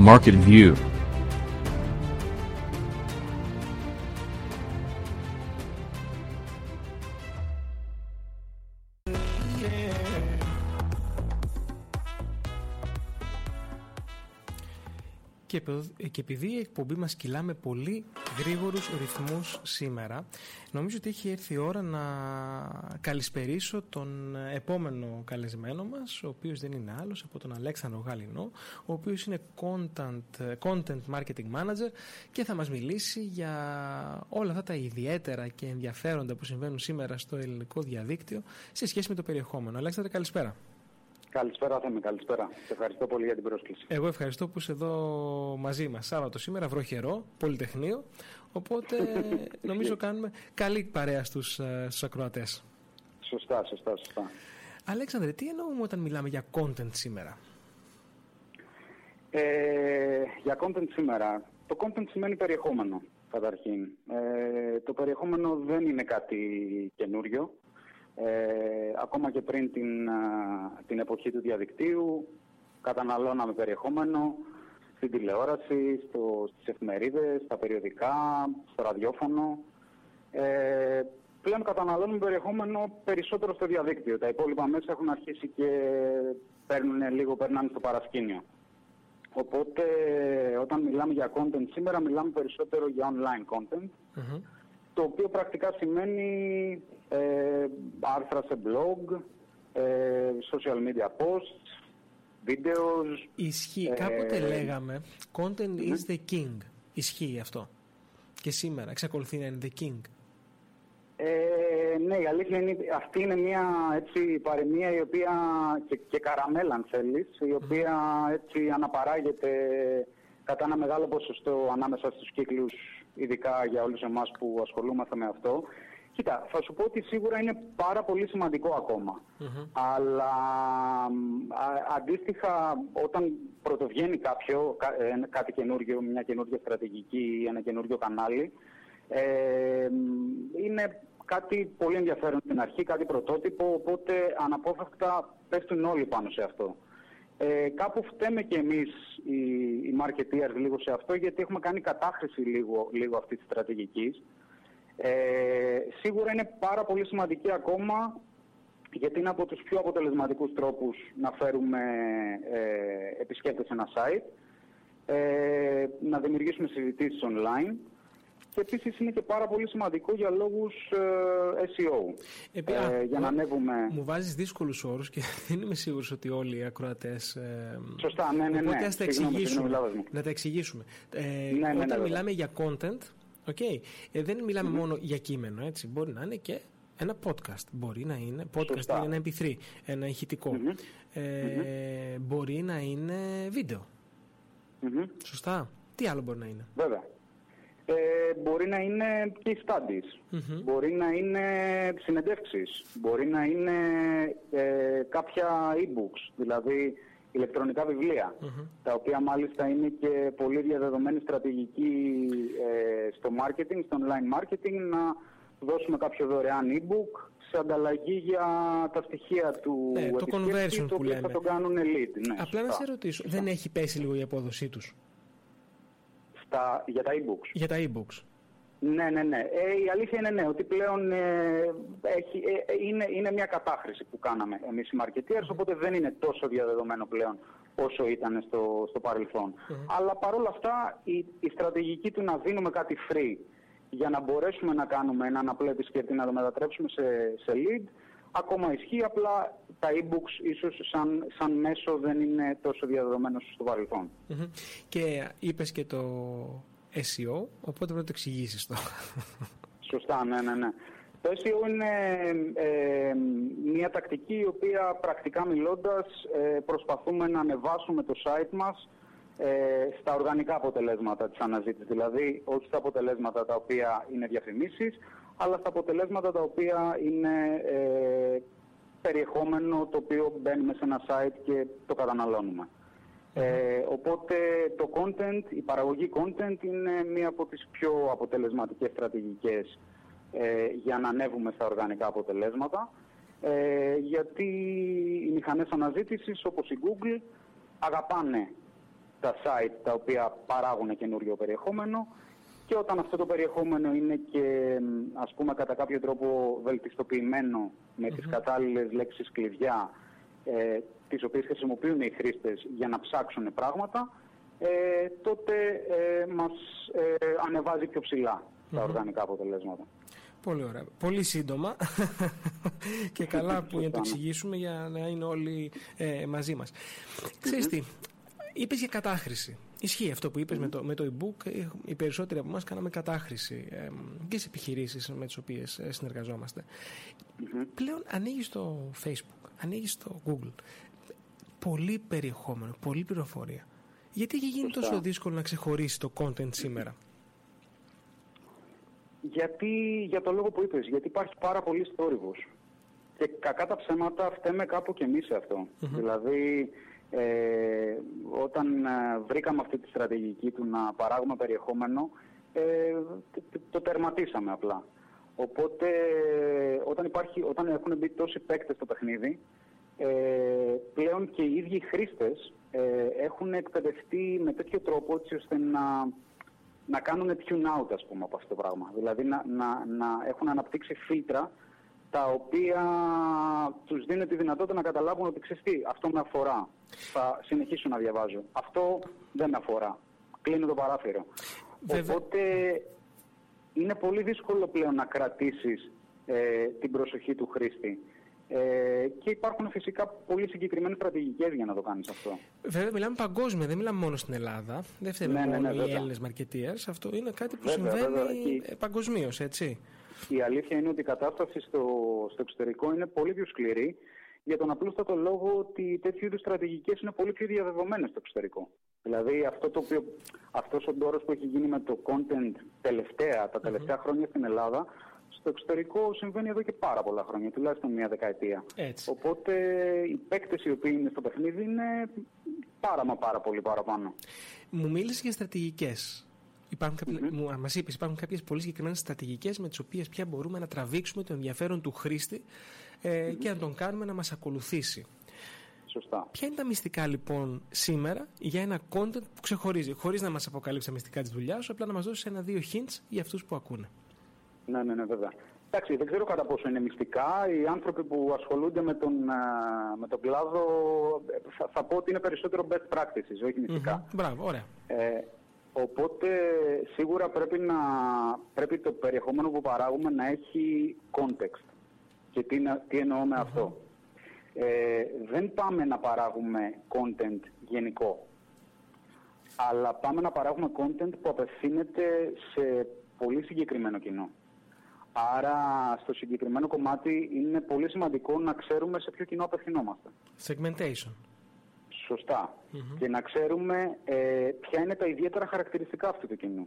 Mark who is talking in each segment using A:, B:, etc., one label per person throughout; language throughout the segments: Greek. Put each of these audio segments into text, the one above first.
A: Market View
B: Και, και επειδή η εκπομπή μας κυλά με πολύ γρήγορους ρυθμούς σήμερα, νομίζω ότι έχει έρθει η ώρα να καλησπερίσω τον επόμενο καλεσμένο μας, ο οποίος δεν είναι άλλος από τον Αλέξανδρο Γαλινό, ο οποίος είναι content, content marketing manager και θα μας μιλήσει για όλα αυτά τα ιδιαίτερα και ενδιαφέροντα που συμβαίνουν σήμερα στο ελληνικό διαδίκτυο σε σχέση με το περιεχόμενο. Αλέξανδρο, καλησπέρα.
C: Καλησπέρα, Θέμη, καλησπέρα. Σε ευχαριστώ πολύ για την πρόσκληση.
B: Εγώ ευχαριστώ που είσαι εδώ μαζί μας. Σάββατο σήμερα, βροχερό, πολυτεχνείο. Οπότε νομίζω κάνουμε καλή παρέα στους, ε, στους ακροατές.
C: Σωστά, σωστά, σωστά.
B: Αλέξανδρε, τι εννοούμε όταν μιλάμε για content σήμερα;
C: Ε, για content σήμερα. Το content σημαίνει περιεχόμενο, καταρχήν. Ε, το περιεχόμενο δεν είναι κάτι καινούριο. Ε, ακόμα και πριν την, την εποχή του διαδικτύου καταναλώναμε περιεχόμενο στην τηλεόραση, στο, στις εφημερίδες, στα περιοδικά, στο ραδιόφωνο. Ε, πλέον καταναλώνουμε περιεχόμενο περισσότερο στο διαδίκτυο. Τα υπόλοιπα μέσα έχουν αρχίσει και παίρνουν λίγο, περνάνε στο παρασκήνιο. Οπότε όταν μιλάμε για content σήμερα μιλάμε περισσότερο για online content το οποίο πρακτικά σημαίνει ε, άρθρα σε blog, ε, social media posts, videos.
B: Ισχύει. Ε, Κάποτε λέγαμε content is the king. Ισχύει αυτό. Και σήμερα εξακολουθεί να είναι the king.
C: Ε, ναι, η αλήθεια είναι αυτή είναι μια έτσι, παροιμία η οποία και, και καραμέλα αν θέλεις, η οποία έτσι αναπαράγεται κατά ένα μεγάλο ποσοστό ανάμεσα στους κύκλους ειδικά για όλους εμάς που ασχολούμαστε με αυτό. Κοίτα, θα σου πω ότι σίγουρα είναι πάρα πολύ σημαντικό Αλλά αντίστοιχα όταν πρωτοβγαίνει κάποιο, ε, κάτι καινούργιο, μια καινούργια στρατηγική ή ένα καινούργιο κανάλι, ε, είναι κάτι πολύ ενδιαφέρον στην αρχή, κάτι πρωτότυπο, οπότε αναπόφευκτα πέφτουν όλοι πάνω σε αυτό. Ε, κάπου φταίμε και εμείς οι, οι marketeers λίγο σε αυτό γιατί έχουμε κάνει κατάχρηση λίγο, λίγο αυτής της στρατηγικής. Ε, σίγουρα είναι πάρα πολύ σημαντική ακόμα γιατί είναι από τους πιο αποτελεσματικούς τρόπους να φέρουμε ε, επισκέπτες σε ένα site, ε, να δημιουργήσουμε συζητήσεις online και επίσης είναι και πάρα πολύ σημαντικό για λόγους ε, SEO.
B: ε, για να ανέβουμε. Μου βάζεις δύσκολους όρους και δεν είμαι σίγουρος ότι όλοι οι ακροατές.
C: Ε, Σωστά, ναι, ναι. ναι. Οπότε
B: ας τα εξηγήσουμε. να τα εξηγήσουμε. Ε, ναι, ναι, όταν ναι, μιλάμε για content, okay, ε, δεν μιλάμε μόνο για κείμενο. Έτσι. Μπορεί να είναι και ένα podcast. Μπορεί να είναι podcast είναι ένα MP3, ένα ηχητικό. Ε, Μπορεί να είναι βίντεο. Σωστά. Τι άλλο μπορεί να είναι;
C: Βέβαια. Ε, μπορεί να είναι case studies, μπορεί να είναι συνεντεύξεις, μπορεί να είναι ε, κάποια e-books, δηλαδή ηλεκτρονικά τα οποία μάλιστα είναι και πολύ διαδεδομένη στρατηγική ε, στο marketing, στο online marketing, να δώσουμε κάποιο δωρεάν e-book σε ανταλλαγή για τα στοιχεία του
B: ναι, το conversion
C: που
B: λέμε.
C: θα το κάνουν lead.
B: Ναι, Απλά να σε ρωτήσω, δεν έχει πέσει λίγο η απόδοσή τους;
C: Για τα e-books.
B: Για τα e-books.
C: Ναι, ναι, ναι. Ε, η αλήθεια είναι ναι, ότι πλέον ε, έχει, ε, είναι, είναι μια κατάχρηση που κάναμε εμείς οι marketeers, οπότε δεν είναι τόσο διαδεδομένο πλέον όσο ήταν στο, στο παρελθόν. Αλλά παρόλα αυτά η, η στρατηγική του να δίνουμε κάτι free για να μπορέσουμε να κάνουμε έναν απλό επισκέπτη να το μετατρέψουμε σε, σε lead, ακόμα ισχύει, απλά τα e-books ίσως σαν, σαν μέσο δεν είναι τόσο διαδεδομένος στο παρελθον
B: Και είπες και το SEO, οπότε πρέπει να το εξηγήσεις το.
C: Σωστά, ναι, ναι, ναι. Το SEO είναι ε, μια τακτική η οποία πρακτικά μιλώντας ε, προσπαθούμε να ανεβάσουμε το site μας ε, στα οργανικά αποτελέσματα της αναζήτησης. Δηλαδή όχι στα αποτελέσματα τα οποία είναι διαφημίσεις, αλλά στα αποτελέσματα τα οποία είναι ε, περιεχόμενο το οποίο μπαίνουμε σε ένα site και το καταναλώνουμε. Ε, οπότε το content, η παραγωγή content είναι μία από τις πιο αποτελεσματικές στρατηγικές ε, για να ανέβουμε στα οργανικά αποτελέσματα ε, γιατί οι μηχανές αναζήτησης όπως η Google αγαπάνε τα site τα οποία παράγουν καινούριο περιεχόμενο και όταν αυτό το περιεχόμενο είναι και ας πούμε κατά κάποιο τρόπο βελτιστοποιημένο με τις κατάλληλες λέξεις κλειδιά ε, τις οποίες χρησιμοποιούν οι χρήστες για να ψάξουν πράγματα ε, τότε ε, μας ε, ανεβάζει πιο ψηλά τα οργανικά αποτελέσματα.
B: Πολύ ωραία. Πολύ σύντομα και καλά που για να το εξηγήσουμε για να είναι όλοι ε, μαζί μας. Ξέρεις τι, είπες για κατάχρηση. Ισχύει αυτό που είπες με, το, με το e-book. Ε, οι περισσότεροι από εμάς κάναμε κατάχρηση ε, και σε επιχειρήσεις με τις οποίες ε, συνεργαζόμαστε. Πλέον ανοίγεις το Facebook, ανοίγεις το Google. Πολύ περιεχόμενο, πολύ πληροφορία. Γιατί έχει γίνει τόσο δύσκολο να ξεχωρίσει το content σήμερα;
C: Γιατί, για το λόγο που είπες, γιατί υπάρχει πάρα πολύ θόρυβος. Και κακά τα ψέματα φταίμε κάπου και εμείς σε αυτό. Δηλαδή, ε, όταν ε, βρήκαμε αυτή τη στρατηγική του να παράγουμε περιεχόμενο, ε, το, τερματίσαμε απλά. Οπότε, όταν, υπάρχει, όταν έχουν μπει τόσοι παίκτες στο παιχνίδι, ε, πλέον και οι ίδιοι χρήστες ε, έχουν εκπαιδευτεί με τέτοιο τρόπο έτσι ώστε να να κάνουν tune out ας πούμε από αυτό το πράγμα. Δηλαδή να, να, να έχουν αναπτύξει φίλτρα τα οποία τους δίνει τη δυνατότητα να καταλάβουν ότι ξέρεις τι, αυτό με αφορά. Θα συνεχίσω να διαβάζω. Αυτό δεν με αφορά. Κλείνω το παράθυρο. Οπότε είναι πολύ δύσκολο πλέον να κρατήσεις ε, την προσοχή του χρήστη. Ε, και υπάρχουν φυσικά πολύ συγκεκριμένες στρατηγικές για να το κάνεις αυτό.
B: Βέβαια, μιλάμε παγκόσμια, δεν μιλάμε μόνο στην Ελλάδα. Δεν φταίμε ναι, ναι, ναι, οι Έλληνες μαρκετίε. Αυτό είναι κάτι που βέβαια, συμβαίνει παγκοσμίως, έτσι.
C: Η αλήθεια είναι ότι η κατάσταση στο, στο εξωτερικό είναι πολύ πιο σκληρή για τον απλούστατο λόγο ότι τέτοιου είδους στρατηγικές είναι πολύ πιο διαδεδομένες στο εξωτερικό. Δηλαδή αυτό το οποίο, αυτός ο ντόρος που έχει γίνει με το content τελευταία, τα τελευταία χρόνια στην Ελλάδα, στο εξωτερικό συμβαίνει εδώ και πάρα πολλά χρόνια, τουλάχιστον μια δεκαετία.
B: Έτσι.
C: Οπότε οι παίκτες οι οποίοι είναι στο παιχνίδι είναι πάρα μα πάρα πολύ παραπάνω.
B: Μου μίλησες για στρατηγικές. Υπάρχουν mm-hmm. Μας είπες, υπάρχουν κάποιες πολύ συγκεκριμένες στρατηγικές με τις οποίες πια μπορούμε να τραβήξουμε το ενδιαφέρον του χρήστη ε, και να τον κάνουμε να μας ακολουθήσει.
C: Σωστά.
B: Ποια είναι τα μυστικά λοιπόν σήμερα για ένα content που ξεχωρίζει, χωρίς να μας αποκαλύψει τα μυστικά της δουλειάς σου, απλά να μας δώσεις ένα-δύο hints για αυτούς που ακούνε.
C: Ναι, ναι, ναι, βέβαια. Εντάξει, δεν ξέρω κατά πόσο είναι μυστικά. Οι άνθρωποι που ασχολούνται με τον, με τον κλάδο θα, θα πω ότι είναι περισσότερο best practices, όχι μυστικά.
B: Mm-hmm. Μπράβο, ωραία.
C: Ε, οπότε σίγουρα πρέπει, να, πρέπει το περιεχόμενο που παράγουμε να έχει context. Και τι, τι εννοώ με αυτό. Ε, δεν πάμε να παράγουμε content γενικό. Αλλά πάμε να παράγουμε content που απευθύνεται σε πολύ συγκεκριμένο κοινό. Άρα στο συγκεκριμένο κομμάτι είναι πολύ σημαντικό να ξέρουμε σε ποιο κοινό απευθυνόμαστε.
B: Segmentation.
C: Σωστά. Και να ξέρουμε ε, ποια είναι τα ιδιαίτερα χαρακτηριστικά αυτού του κοινού.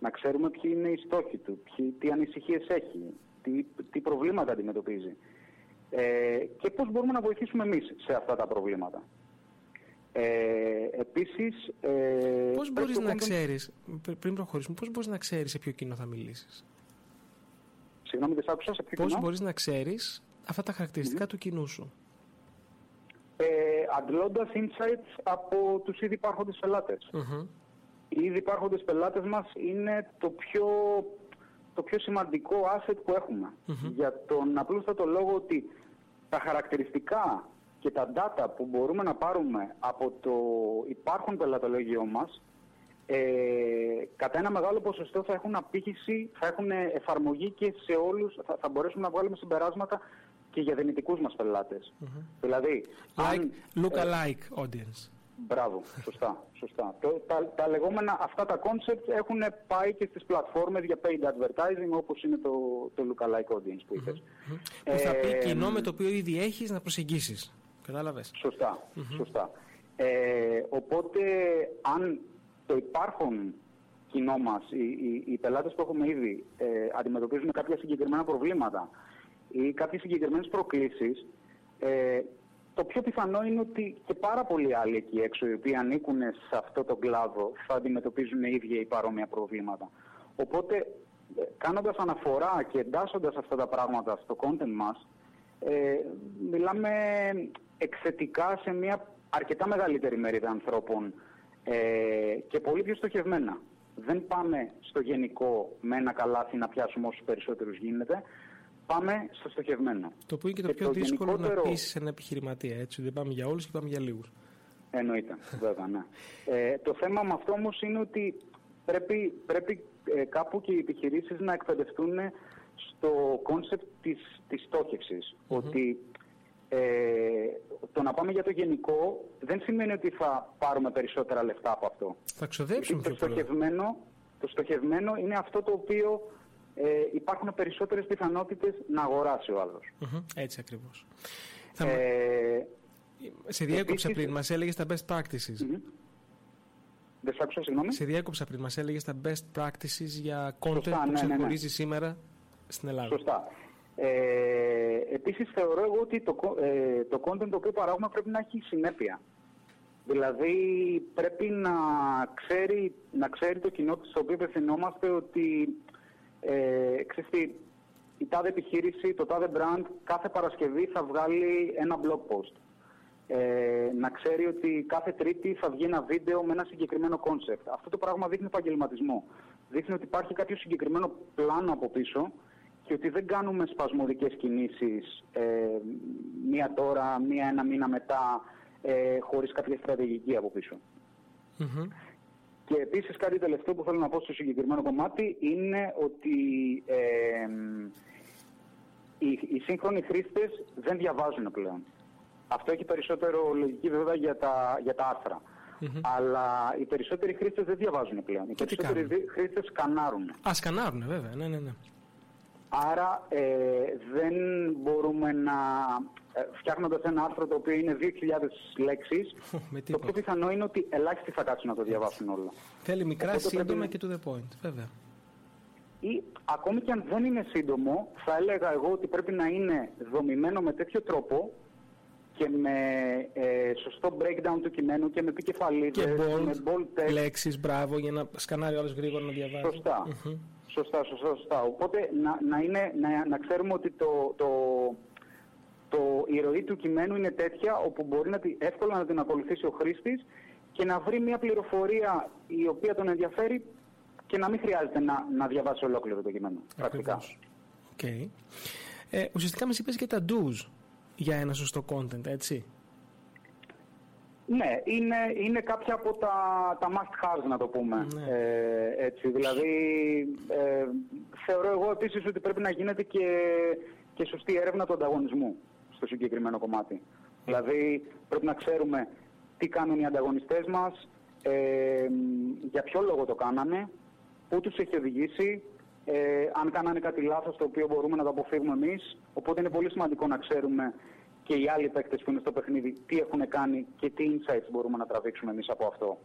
C: Να ξέρουμε ποιοι είναι οι στόχοι του, ποιοι, τι ανησυχίες έχει, τι, τι προβλήματα αντιμετωπίζει. Ε, και πώς μπορούμε να βοηθήσουμε εμείς σε αυτά τα προβλήματα. Ε, επίσης...
B: Ε, πώς μπορείς να ξέρεις, πριν προχωρήσουμε, πώς μπορείς να ξέρεις σε ποιο κοινό θα μιλήσεις;
C: Συγγνώμη, δεν άκουσα σε ποιο
B: Πώς μπορείς να ξέρεις αυτά τα χαρακτηριστικά του κοινού σου;
C: Ε, αντλώντας insights από τους ήδη υπάρχοντες πελάτες. Οι ήδη υπάρχοντες πελάτες μας είναι το πιο, το πιο σημαντικό asset που έχουμε. Για τον απλούστατο λόγο ότι τα χαρακτηριστικά και τα data που μπορούμε να πάρουμε από το υπάρχον πελατολόγιο μας ε, κατά ένα μεγάλο ποσοστό θα έχουν απήχηση, θα έχουν εφαρμογή και σε όλους, θα, θα μπορέσουμε να βγάλουμε συμπεράσματα και για δυνητικούς μας πελάτες. Mm-hmm. Δηλαδή...
B: Like, αν, look ε, alike audience.
C: Μπράβο, σωστά. σωστά. Το, τα, τα λεγόμενα αυτά τα concepts έχουν πάει και στις πλατφόρμες για paid advertising όπως είναι το, το alike audience που είπες.
B: Mm-hmm. Που θα πει ε, κοινό με το οποίο ήδη έχεις να προσεγγίσεις. Κατάλαβες.
C: Σωστά, σωστά. Ε, οπότε αν το υπάρχον κοινό μας, οι, οι, οι πελάτες που έχουμε ήδη ε, αντιμετωπίζουν κάποια συγκεκριμένα προβλήματα ή κάποιες συγκεκριμένες προκλήσεις, ε, το πιο πιθανό είναι ότι και πάρα πολλοί άλλοι εκεί έξω, οι οποίοι ανήκουν σε αυτό το κλάδο, θα αντιμετωπίζουν ίδια ή παρόμοια προβλήματα. Οπότε, ε, κάνοντας αναφορά και εντάσσοντας αυτά τα πράγματα στο content μας, ε, μιλάμε εκθετικά σε μια αρκετά μεγαλύτερη μερίδα ανθρώπων ε, και πολύ πιο στοχευμένα. Δεν πάμε στο γενικό με ένα καλάθι να πιάσουμε όσους περισσότερους γίνεται. Πάμε στο στοχευμένο.
B: Το που είναι και το πιο δύσκολο γενικότερο... να πείσει ένα επιχειρηματία. Έτσι. Δεν πάμε για όλους και πάμε για λίγους.
C: Εννοείται, βέβαια, ναι. Ε, το θέμα με αυτό όμως είναι ότι πρέπει, πρέπει ε, κάπου και οι επιχειρήσεις να εκπαιδευτούν στο κόνσεπτ της, της στοχευσης Ότι ε, το να πάμε για το γενικό δεν σημαίνει ότι θα πάρουμε περισσότερα λεφτά από αυτό.
B: Θα ξοδέψουμε
C: το στοχευμένο, το στοχευμένο είναι αυτό το οποίο ε, υπάρχουν περισσότερες πιθανότητες να αγοράσει ο άλλος.
B: Έτσι ακριβώς. Ε, σε διέκοψα πριν, μας έλεγες τα best practices. Mm-hmm.
C: Δεν άκουσα, συγγνώμη.
B: Σε διέκοψα πριν, μας έλεγες τα best practices για content Σωστά, που ναι, ξεχωρίζει ναι, ναι. σήμερα στην Ελλάδα.
C: Σωστά. Ε, επίσης θεωρώ εγώ ότι το, ε, το content το οποίο παράγουμε πρέπει να έχει συνέπεια. Δηλαδή πρέπει να ξέρει, να ξέρει το κοινό στο οποίο απευθυνόμαστε ότι ε, ξέρεις η τάδε επιχείρηση, το τάδε brand κάθε Παρασκευή θα βγάλει ένα blog post ε, να ξέρει ότι κάθε Τρίτη θα βγει ένα βίντεο με ένα συγκεκριμένο κόνσεπτ. Αυτό το πράγμα δείχνει επαγγελματισμό. Δείχνει ότι υπάρχει κάποιο συγκεκριμένο πλάνο από πίσω και ότι δεν κάνουμε σπασμωδικές κινήσεις ε, μία τώρα, μία ένα μήνα μετά, ε, χωρίς κάποια στρατηγική από πίσω. Και επίσης κάτι τελευταίο που θέλω να πω στο συγκεκριμένο κομμάτι είναι ότι ε, οι, οι σύγχρονοι χρήστες δεν διαβάζουν πλέον. Αυτό έχει περισσότερο λογική βέβαια για τα, για τα άρθρα. Αλλά οι περισσότεροι χρήστες δεν διαβάζουν πλέον. Οι περισσότεροι χρήστες σκανάρουν.
B: Α, σκανάρουν βέβαια, ναι, ναι, ναι.
C: Άρα ε, δεν μπορούμε να ε, φτιάχνοντας ένα άρθρο το οποίο είναι 2.000 λέξεις, το πιο πιθανό είναι ότι ελάχιστοι θα κάτσουν να το διαβάσουν όλο.
B: Θέλει μικρά, σύντομα και to the point, βέβαια.
C: Ή ακόμη και αν δεν είναι σύντομο, θα έλεγα εγώ ότι πρέπει να είναι δομημένο με τέτοιο τρόπο και με ε, σωστό breakdown του κειμένου και με επικεφαλίδες,
B: και bold,
C: με bold text.
B: λέξεις, μπράβο, για να σκανάρει όλος γρήγορα να διαβάζει.
C: Σωστά. Σωστά, σωστά, σωστά. Οπότε να, να, είναι, να, να ξέρουμε ότι το, το, το, η ροή του κειμένου είναι τέτοια όπου μπορεί να, εύκολα να την ακολουθήσει ο χρήστης και να βρει μια πληροφορία η οποία τον ενδιαφέρει και να μην χρειάζεται να, να διαβάσει ολόκληρο το κείμενο. Πρακτικά.
B: Okay. Ε, ουσιαστικά μας είπες και τα do's για ένα σωστό content, έτσι.
C: Ναι, είναι, είναι κάποια από τα, τα must haves να το πούμε. Ναι. Ε, έτσι, δηλαδή, ε, θεωρώ εγώ επίσης ότι πρέπει να γίνεται και, και σωστή έρευνα του ανταγωνισμού στο συγκεκριμένο κομμάτι. Δηλαδή, πρέπει να ξέρουμε τι κάνουν οι ανταγωνιστές μας, ε, για ποιο λόγο το κάνανε, πού τους έχει οδηγήσει, ε, αν κάνανε κάτι λάθος το οποίο μπορούμε να το αποφύγουμε εμείς. Οπότε είναι πολύ σημαντικό να ξέρουμε και οι άλλοι παίκτες που είναι στο παιχνίδι τι έχουν κάνει και τι insights μπορούμε να τραβήξουμε εμείς από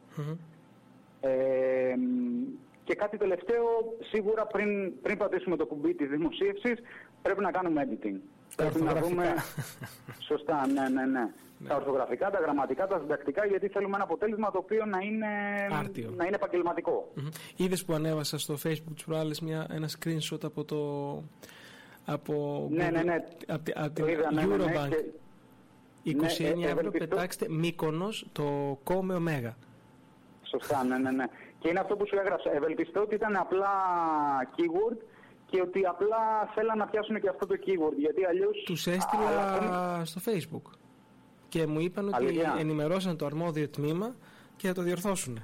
C: Ε, και κάτι τελευταίο, σίγουρα πριν, πριν πατήσουμε το κουμπί της δημοσίευσης, πρέπει να κάνουμε editing.
B: πρέπει να δούμε...
C: Σωστά, ναι, ναι, ναι. Τα ορθογραφικά, τα γραμματικά, τα συντακτικά, γιατί θέλουμε ένα αποτέλεσμα το οποίο να είναι, να είναι επαγγελματικό.
B: Είδες που ανέβασα στο facebook τις προάλλες ένα screenshot από το... Από,
C: ναι, ναι, ναι.
B: Από, από την ναι, ναι, ναι, Eurobank. 29 ναι, ευρώ πετάξτε Μύκονος το κόμε ωμέγα.
C: Σωστά, ναι, ναι, ναι. Και είναι αυτό που σου έγραψα. Ευελπιστώ ότι ήταν απλά keyword και ότι απλά θέλαν να πιάσουν και αυτό το keyword. Γιατί αλλιώς...
B: Τους έστειλα στο facebook και μου είπαν ότι Αλήθεια. ενημερώσαν το αρμόδιο τμήμα και θα το διορθώσουν.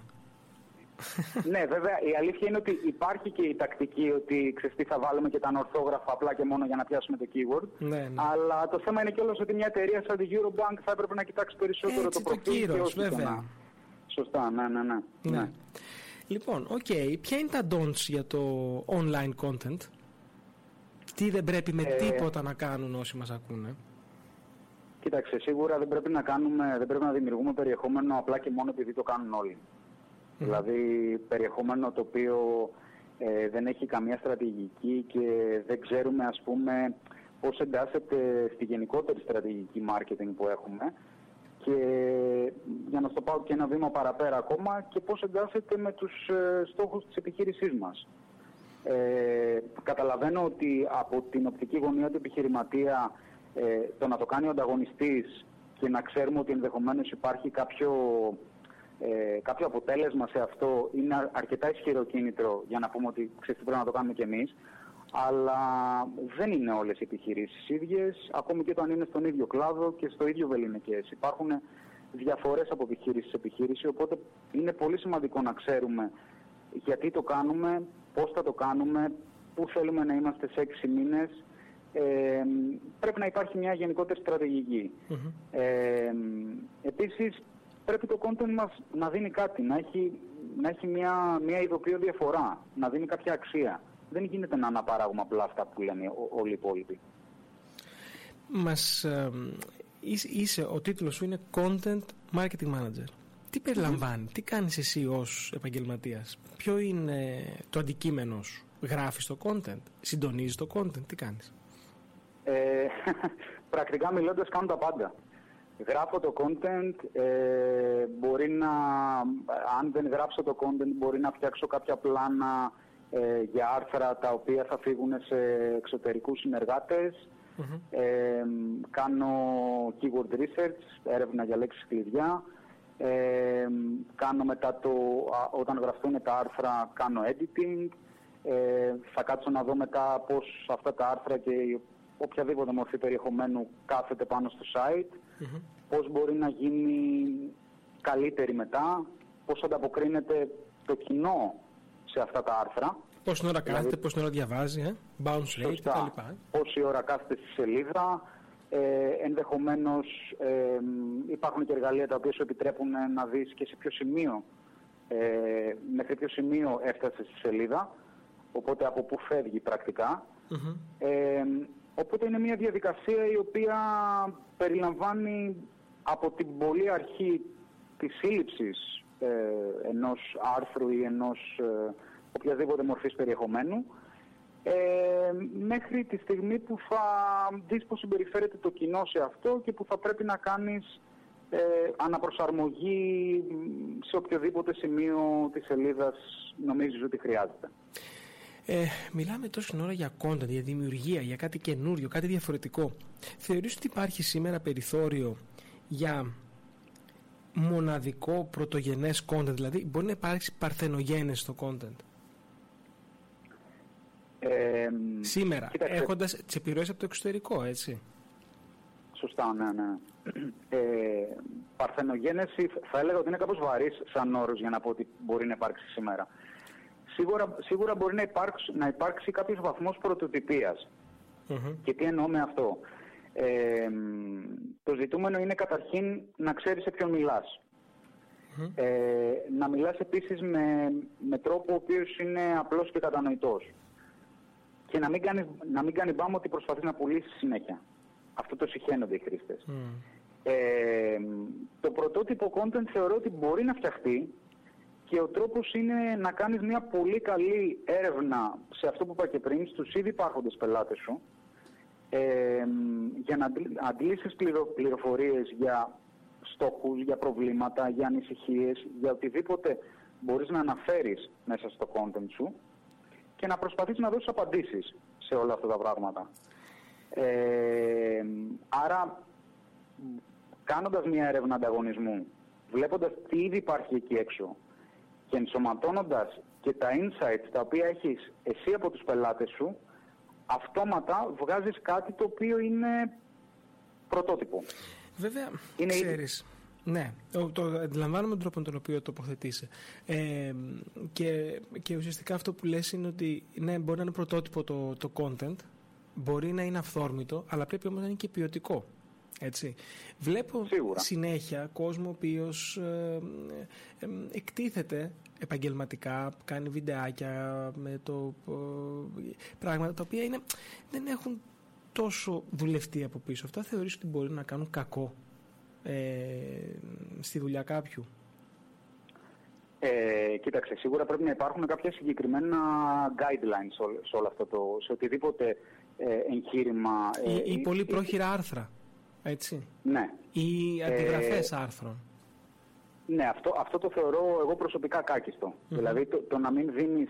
C: Ναι, βέβαια, η αλήθεια είναι ότι υπάρχει και η τακτική ότι ξέρεις θα βάλουμε και τα ορθόγραφα απλά και μόνο για να πιάσουμε το keyword.
B: Ναι, ναι.
C: Αλλά το θέμα είναι κιόλας ότι μια εταιρεία σαν τη Eurobank θα έπρεπε να κοιτάξει περισσότερο
B: Έτσι,
C: το προφίλ
B: το κύρος, βέβαια.
C: Σωστά, ναι, ναι, ναι.
B: ναι. ναι. Λοιπόν, OK. Okay. Ποια είναι τα don'ts για το online content? Τι δεν πρέπει με ε... τίποτα να κάνουν όσοι μας ακούνε;
C: Κοίταξε, σίγουρα δεν πρέπει να, κάνουμε, δεν πρέπει να δημιουργούμε περιεχόμενο απλά και μόνο επειδή το κάνουν όλοι. Δηλαδή περιεχόμενο το οποίο ε, δεν έχει καμία στρατηγική και δεν ξέρουμε ας πούμε πώς εντάσσεται στη γενικότερη στρατηγική marketing που έχουμε και για να στο πάω και ένα βήμα παραπέρα ακόμα και πώς εντάσσεται με τους ε, στόχους της επιχείρησής μας. Ε, καταλαβαίνω ότι από την οπτική γωνία του επιχειρηματία ε, το να το κάνει ο ανταγωνιστής και να ξέρουμε ότι ενδεχομένως υπάρχει κάποιο ε, κάποιο αποτέλεσμα σε αυτό είναι αρκετά ισχυρό κίνητρο για να πούμε ότι ξέρεις πρέπει να το κάνουμε κι εμείς. Αλλά δεν είναι όλες οι επιχειρήσεις ίδιες, ακόμη και όταν είναι στον ίδιο κλάδο και στο ίδιο βεληνικές. Υπάρχουν διαφορές από επιχείρηση σε επιχείρηση, οπότε είναι πολύ σημαντικό να ξέρουμε γιατί το κάνουμε, πώς θα το κάνουμε, πού θέλουμε να είμαστε σε έξι μήνες. Ε, πρέπει να υπάρχει μια γενικότερη στρατηγική. Ε, επίσης, πρέπει το content μας να δίνει κάτι, να έχει, να έχει μια, μια ειδοποιώ διαφορά, να δίνει κάποια αξία. Δεν γίνεται να αναπαράγουμε απλά αυτά που λένε όλοι οι υπόλοιποι.
B: Μας, ε, είσαι, ο τίτλος σου είναι Content Marketing Manager. Τι περιλαμβάνει, τι κάνεις εσύ ως επαγγελματίας, ποιο είναι το αντικείμενο σου, γράφεις το content, συντονίζεις το content, τι κάνεις;
C: Ε, πρακτικά μιλώντας κάνω τα πάντα. Γράφω το content, ε, μπορεί να, αν δεν γράψω το content, μπορεί να φτιάξω κάποια πλάνα ε, για άρθρα τα οποία θα φύγουν σε εξωτερικούς ε, κάνω keyword research, έρευνα για λέξεις κλειδιά. Ε, κάνω μετά το, όταν γραφτούν τα άρθρα, κάνω editing. Ε, θα κάτσω να δω μετά πώς αυτά τα άρθρα και οποιαδήποτε μορφή περιεχομένου κάθεται πάνω στο site. Πώς μπορεί να γίνει καλύτερη μετά, πώς ανταποκρίνεται το κοινό σε αυτά τα άρθρα.
B: Πόση ώρα δηλαδή, κάθεται, πόση ώρα διαβάζει, ε; bounce rate κτλ. Ε;
C: Πόση ώρα κάθεται στη σελίδα, ε, ενδεχομένως ε, υπάρχουν και εργαλεία τα οποία σου επιτρέπουν να δεις και σε ποιο σημείο, ε, μέχρι ποιο σημείο έφτασε στη σελίδα, οπότε από πού φεύγει πρακτικά. Ε, οπότε είναι μια διαδικασία η οποία περιλαμβάνει από την πολύ αρχή της σύλληψης ε, ενός άρθρου ή ενός ε, οποιαδήποτε μορφής περιεχομένου, ε, μέχρι τη στιγμή που θα δεις πώς συμπεριφέρεται το κοινό σε αυτό και που θα πρέπει να κάνεις ε, αναπροσαρμογή σε οποιοδήποτε σημείο της σελίδας νομίζεις ότι χρειάζεται.
B: Ε, μιλάμε τόση ώρα για content, για δημιουργία, για κάτι καινούριο, κάτι διαφορετικό. Θεωρείς ότι υπάρχει σήμερα περιθώριο για μοναδικό πρωτογενές content, δηλαδή μπορεί να υπάρξει παρθενογένες στο content; Ε, Σήμερα, κοίταξε, έχοντας τις επιρροές από το εξωτερικό, έτσι.
C: Σωστά, ναι, ναι. Ε, παρθενογένεση θα έλεγα ότι είναι κάπως βαρύς σαν όρος για να πω ότι μπορεί να υπάρξει σήμερα. Σίγουρα, σίγουρα μπορεί να υπάρξει, να υπάρξει κάποιος βαθμός Και τι εννοώ με αυτό. Ε, το ζητούμενο είναι καταρχήν να ξέρεις σε ποιον μιλας Ε, να μιλάς επίσης με, με τρόπο ο οποίος είναι απλός και κατανοητός και να μην κάνεις, να μην κάνει μπάμ ότι προσπαθείς να πουλήσεις συνέχεια. Αυτό το συχαίνονται οι χρήστες. Ε, το πρωτότυπο content θεωρώ ότι μπορεί να φτιαχτεί και ο τρόπος είναι να κάνεις μια πολύ καλή έρευνα σε αυτό που είπα και πριν, στους ήδη υπάρχοντες πελάτες σου, ε, για να αντλήσεις πληρο, πληροφορίες για στόχους, για προβλήματα, για ανησυχίες, για οτιδήποτε μπορείς να αναφέρεις μέσα στο content σου και να προσπαθείς να δώσεις απαντήσεις σε όλα αυτά τα πράγματα. Ε, άρα, κάνοντας μια έρευνα ανταγωνισμού, βλέποντας τι ήδη υπάρχει εκεί έξω και ενσωματώνοντας και τα insights τα οποία έχεις εσύ από τους πελάτες σου, αυτόματα βγάζεις κάτι το οποίο είναι πρωτότυπο.
B: Βέβαια, είναι ξέρεις, ναι, το αντιλαμβάνομαι τον τρόπο με τον οποίο τοποθετήσει. Ε, και, και ουσιαστικά αυτό που λες είναι ότι ναι, μπορεί να είναι πρωτότυπο το, το content, μπορεί να είναι αυθόρμητο, αλλά πρέπει όμως να είναι και ποιοτικό. Έτσι. Βλέπω συνέχεια κόσμο ο οποίος ε, ε, εκτίθεται επαγγελματικά, κάνει βιντεάκια με το ε, πράγματα τα οποία είναι, δεν έχουν τόσο δουλευτεί από πίσω. Αυτά θεωρείς ότι μπορεί να κάνουν κακό ε, στη δουλειά κάποιου;
C: Ε, κοίταξε, σίγουρα πρέπει να υπάρχουν κάποια συγκεκριμένα guidelines σε όλο αυτό το, σε οτιδήποτε ε, εγχείρημα.
B: Ε, ή, πολύ πρόχειρα άρθρα, έτσι.
C: Ναι.
B: Ή αντιγραφές ε, άρθρων.
C: Ναι, αυτό, αυτό το θεωρώ εγώ προσωπικά Δηλαδή το, το να μην δίνεις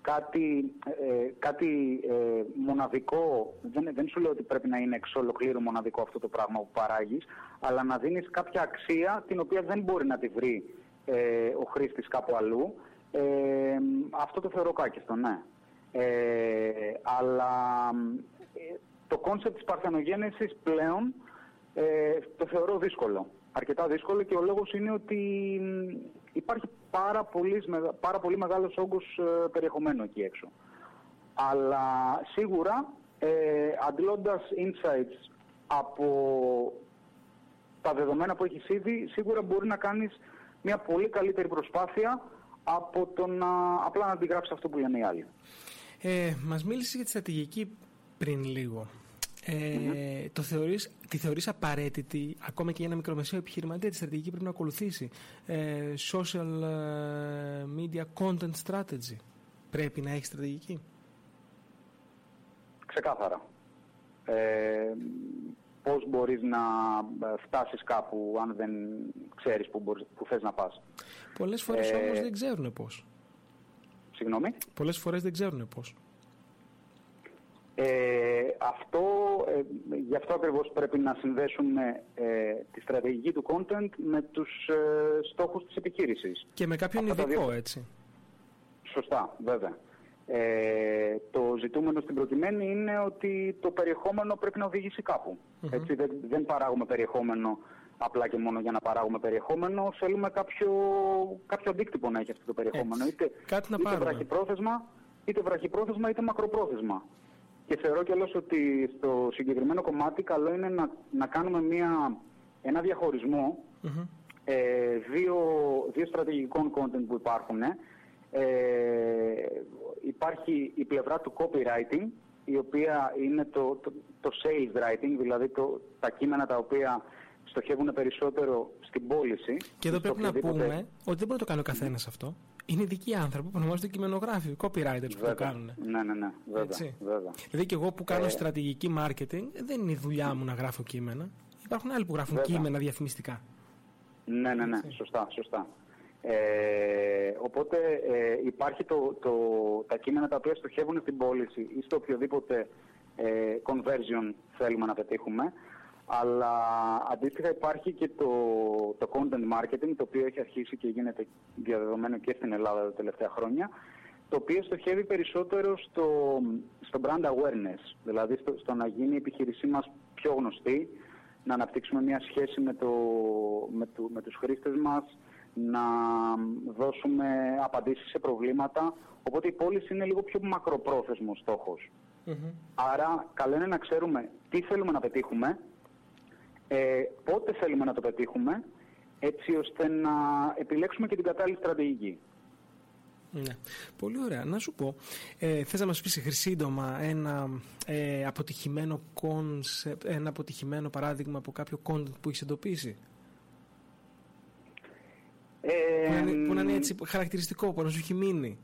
C: κάτι, ε, κάτι ε, μοναδικό, δεν, δεν σου λέω ότι πρέπει να είναι εξ ολοκλήρου μοναδικό αυτό το πράγμα που παράγεις, αλλά να δίνεις κάποια αξία την οποία δεν μπορεί να τη βρει ε, ο χρήστης κάπου αλλού, ε, αυτό το θεωρώ κάκιστο, ναι. Ε, αλλά ε, το κόνσεπτ της παρθενογένεσης πλέον ε, το θεωρώ δύσκολο. Αρκετά δύσκολο και ο λόγος είναι ότι υπάρχει πάρα πολύ, πάρα πολύ μεγάλος όγκος ε, περιεχομένου εκεί έξω. Αλλά σίγουρα ε, αντλώντας insights από τα δεδομένα που έχεις ήδη, σίγουρα μπορεί να κάνεις μια πολύ καλύτερη προσπάθεια από το να απλά να αντιγράψεις αυτό που λένε οι άλλοι.
B: Ε, μας μίλησες για τη στρατηγική πριν λίγο. Ε, το θεωρείς, τη θεωρείς απαραίτητη ακόμα και για ένα μικρομεσαίο επιχειρηματία τη στρατηγική πρέπει να ακολουθήσει ε, social ε, media content strategy; Πρέπει να έχεις στρατηγική;
C: Ξεκάθαρα. Ε, πώς μπορείς να φτάσεις κάπου αν δεν ξέρεις που, μπορείς, που θες να πας.
B: Πολλές φορές ε, όμως δεν ξέρουν πώς.
C: Συγγνώμη;
B: Πολλές φορές δεν ξέρουν πώς
C: ε, αυτό, ε, γι' αυτό ακριβώς πρέπει να συνδέσουμε ε, τη στρατηγική του content με τους ε, στόχους της επιχείρησης.
B: Και με κάποιον ειδικό, έτσι.
C: Σωστά, βέβαια. Ε, το ζητούμενο στην προκειμένη είναι ότι το περιεχόμενο πρέπει να οδηγήσει Έτσι, δεν, δεν παράγουμε περιεχόμενο απλά και μόνο για να παράγουμε περιεχόμενο. Θέλουμε κάποιο, κάποιο αντίκτυπο να έχει αυτό το περιεχόμενο. Είτε,
B: Κάτι να
C: είτε βραχυπρόθεσμα, είτε βραχυπρόθεσμα είτε μακροπρόθεσμα. Και θεωρώ κιόλας ότι στο συγκεκριμένο κομμάτι καλό είναι να, να κάνουμε μια, ένα ε, δύο, δύο στρατηγικών content που υπάρχουν. Ε, υπάρχει η πλευρά του copywriting, η οποία είναι το, το, το sales writing, δηλαδή το, τα κείμενα τα οποία στοχεύουν περισσότερο στην πώληση.
B: Και εδώ πρέπει να πούμε ότι δεν μπορεί να το κάνει ο καθένας αυτό. Είναι ειδικοί άνθρωποι που ονομάζονται κειμενογράφοι, copywriters που το κάνουν.
C: Ναι, ναι, ναι. Βέβαια, βέβαια.
B: Δηλαδή και εγώ που κάνω ε... στρατηγική marketing, δεν είναι η δουλειά μου να γράφω κείμενα. Υπάρχουν άλλοι που γράφουν βέβαια. κείμενα διαφημιστικά.
C: Ναι, ναι, ναι. Σωστά, σωστά. Ε, οπότε ε, υπάρχει το, το, τα κείμενα τα οποία στοχεύουν στην πώληση ή στο οποιοδήποτε ε, conversion θέλουμε να πετύχουμε. Αλλά αντίστοιχα υπάρχει και το, το content marketing, το οποίο έχει αρχίσει και γίνεται διαδεδομένο και στην Ελλάδα τα τελευταία χρόνια, το οποίο στοχεύει περισσότερο στο, στο brand awareness, δηλαδή στο, στο να γίνει η επιχείρησή μας πιο γνωστή, να αναπτύξουμε μια σχέση με, το, με, το, με τους χρήστες μας, να δώσουμε απαντήσεις σε προβλήματα, οπότε η πώληση είναι λίγο πιο μακροπρόθεσμος στόχος. Άρα καλό είναι να ξέρουμε τι θέλουμε να πετύχουμε, ε, πότε θέλουμε να το πετύχουμε, έτσι ώστε να επιλέξουμε και την κατάλληλη στρατηγική.
B: Ναι. Πολύ ωραία. Να σου πω, ε, θες να μας πεις σύντομα ένα ε, αποτυχημένο concept, ένα αποτυχημένο παράδειγμα από κάποιο content που έχεις εντοπίσει; Ε, που, να είναι, που να είναι έτσι χαρακτηριστικό, που να σου έχει μείνει.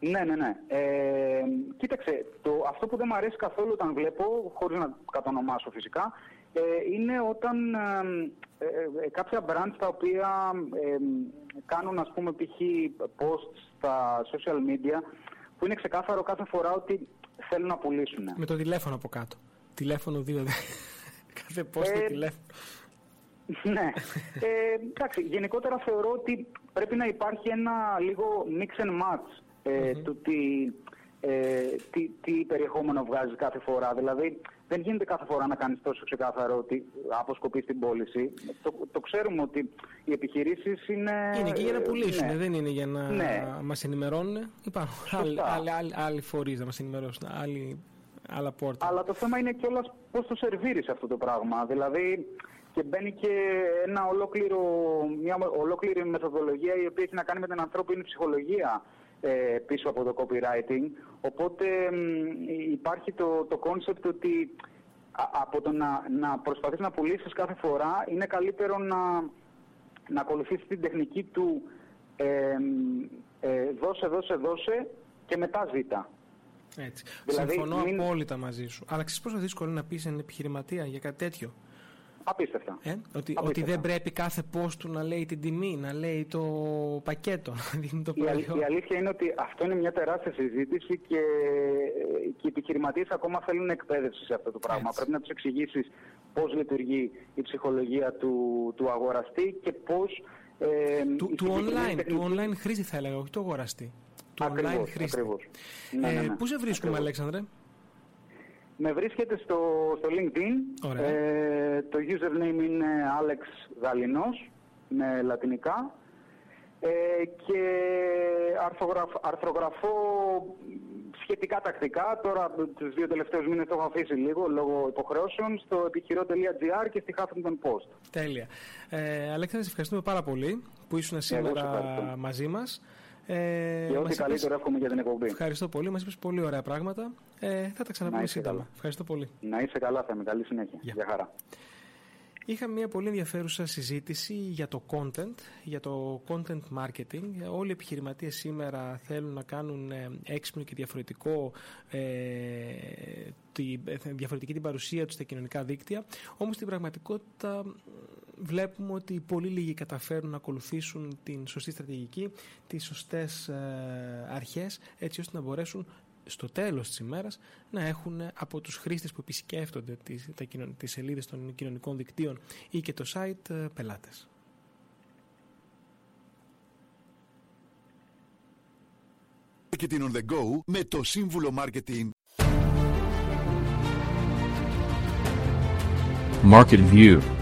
C: Ναι, ναι, ναι. Ε, κοίταξε, το, αυτό που δεν μου αρέσει καθόλου όταν βλέπω, χωρίς να κατονομάσω φυσικά, ε, είναι όταν ε, ε, κάποια brands τα οποία κάνουν ας πούμε π.χ. posts στα social media που είναι ξεκάθαρο κάθε φορά ότι θέλουν να πουλήσουν.
B: Με το τηλέφωνο από κάτω. Τηλέφωνο δύο. κάθε post το τηλέφωνο.
C: ναι. Ε, εντάξει, γενικότερα θεωρώ ότι πρέπει να υπάρχει ένα λίγο mix and match ε, του τι, τι, τι περιεχόμενο βγάζει κάθε φορά. Δηλαδή, δεν γίνεται κάθε φορά να κάνεις τόσο ξεκάθαρο ότι αποσκοπείς την πώληση. Το, το ξέρουμε ότι οι επιχειρήσεις είναι.
B: Είναι και για να πουλήσουν, ναι. δεν είναι για να ναι. μας ενημερώνουν. Υπάρχουν άλλοι, άλλοι, άλλοι, άλλοι φορείς να μας ενημερώσουν, άλλοι, άλλα πόρτα.
C: Αλλά το θέμα είναι κιόλας πώς το σερβίρεις αυτό το πράγμα. Δηλαδή, και μπαίνει και ένα ολόκληρο, μια ολόκληρη μεθοδολογία η οποία έχει να κάνει με την ανθρώπινη ψυχολογία ε, πίσω από το copywriting. Οπότε υπάρχει το, το concept ότι από το να, να προσπαθείς να πουλήσεις κάθε φορά είναι καλύτερο να, να ακολουθήσεις την τεχνική του ε, ε, δώσε, δώσε, δώσε και μετά ζήτα.
B: Έτσι. Δηλαδή, Συμφωνώ απόλυτα μαζί σου. Αλλά ξέρεις πόσο δύσκολο είναι να πεις έναν επιχειρηματία για κάτι τέτοιο.
C: Απίστευτα.
B: Ε; Ότι, ότι δεν πρέπει κάθε post του να λέει την τιμή, να λέει το πακέτο, να δείχνει το
C: προϊόν. Η, αλήθεια είναι ότι αυτό είναι μια τεράστια συζήτηση και, και οι επιχειρηματίες ακόμα θέλουν εκπαίδευση σε αυτό το πράγμα. Πρέπει να τους εξηγήσεις πώς λειτουργεί η ψυχολογία του, του αγοραστή και πώς
B: Ε, του, του, online, του online χρήστη θα έλεγα, όχι το αγοραστή. Του
C: ακριβώς, online χρήστη. Ακριβώς. Ναι, ναι,
B: ναι. Πού σε βρίσκουμε, Αλέξανδρε;
C: Με βρίσκεται στο, στο LinkedIn. Ε, το username είναι Alex Γαλινός με λατινικά. Ε, και αρθρογραφώ σχετικά τακτικά. Τώρα τους δύο τελευταίους μήνες το έχω αφήσει λίγο λόγω υποχρεώσεων στο επιχειρό.gr και στη Huffington Post.
B: Τέλεια. Ε, Αλέξανδρα, σε ευχαριστούμε πάρα πολύ που ήσουν σήμερα μαζί μας.
C: Ε, και ό,τι καλύτερο εύχομαι για την εκπομπή.
B: Ευχαριστώ πολύ. Μας είπες πολύ ωραία πράγματα. Ε, θα τα ξαναπούμε σύντομα. Ευχαριστώ πολύ.
C: Να είσαι καλά, θα με καλή συνέχεια. Για χαρά.
B: Είχα μια πολύ ενδιαφέρουσα συζήτηση για το content, για το content marketing. Όλοι οι επιχειρηματίες σήμερα θέλουν να κάνουν ε, έξυπνο και διαφορετικό, ε, τη, ε, διαφορετική την παρουσία τους στα κοινωνικά δίκτυα. Όμως στην πραγματικότητα βλέπουμε ότι πολύ λίγοι καταφέρουν να ακολουθήσουν την σωστή στρατηγική, τις σωστές ε, αρχές, έτσι ώστε να μπορέσουν στο τέλος της ημέρας να έχουν από τους χρήστες που επισκέφτονται τις, τα, τις σελίδες των κοινωνικών δικτύων ή και το site ε, πελάτες.
A: Marketing on the go με το σύμβουλο Marketing. Market View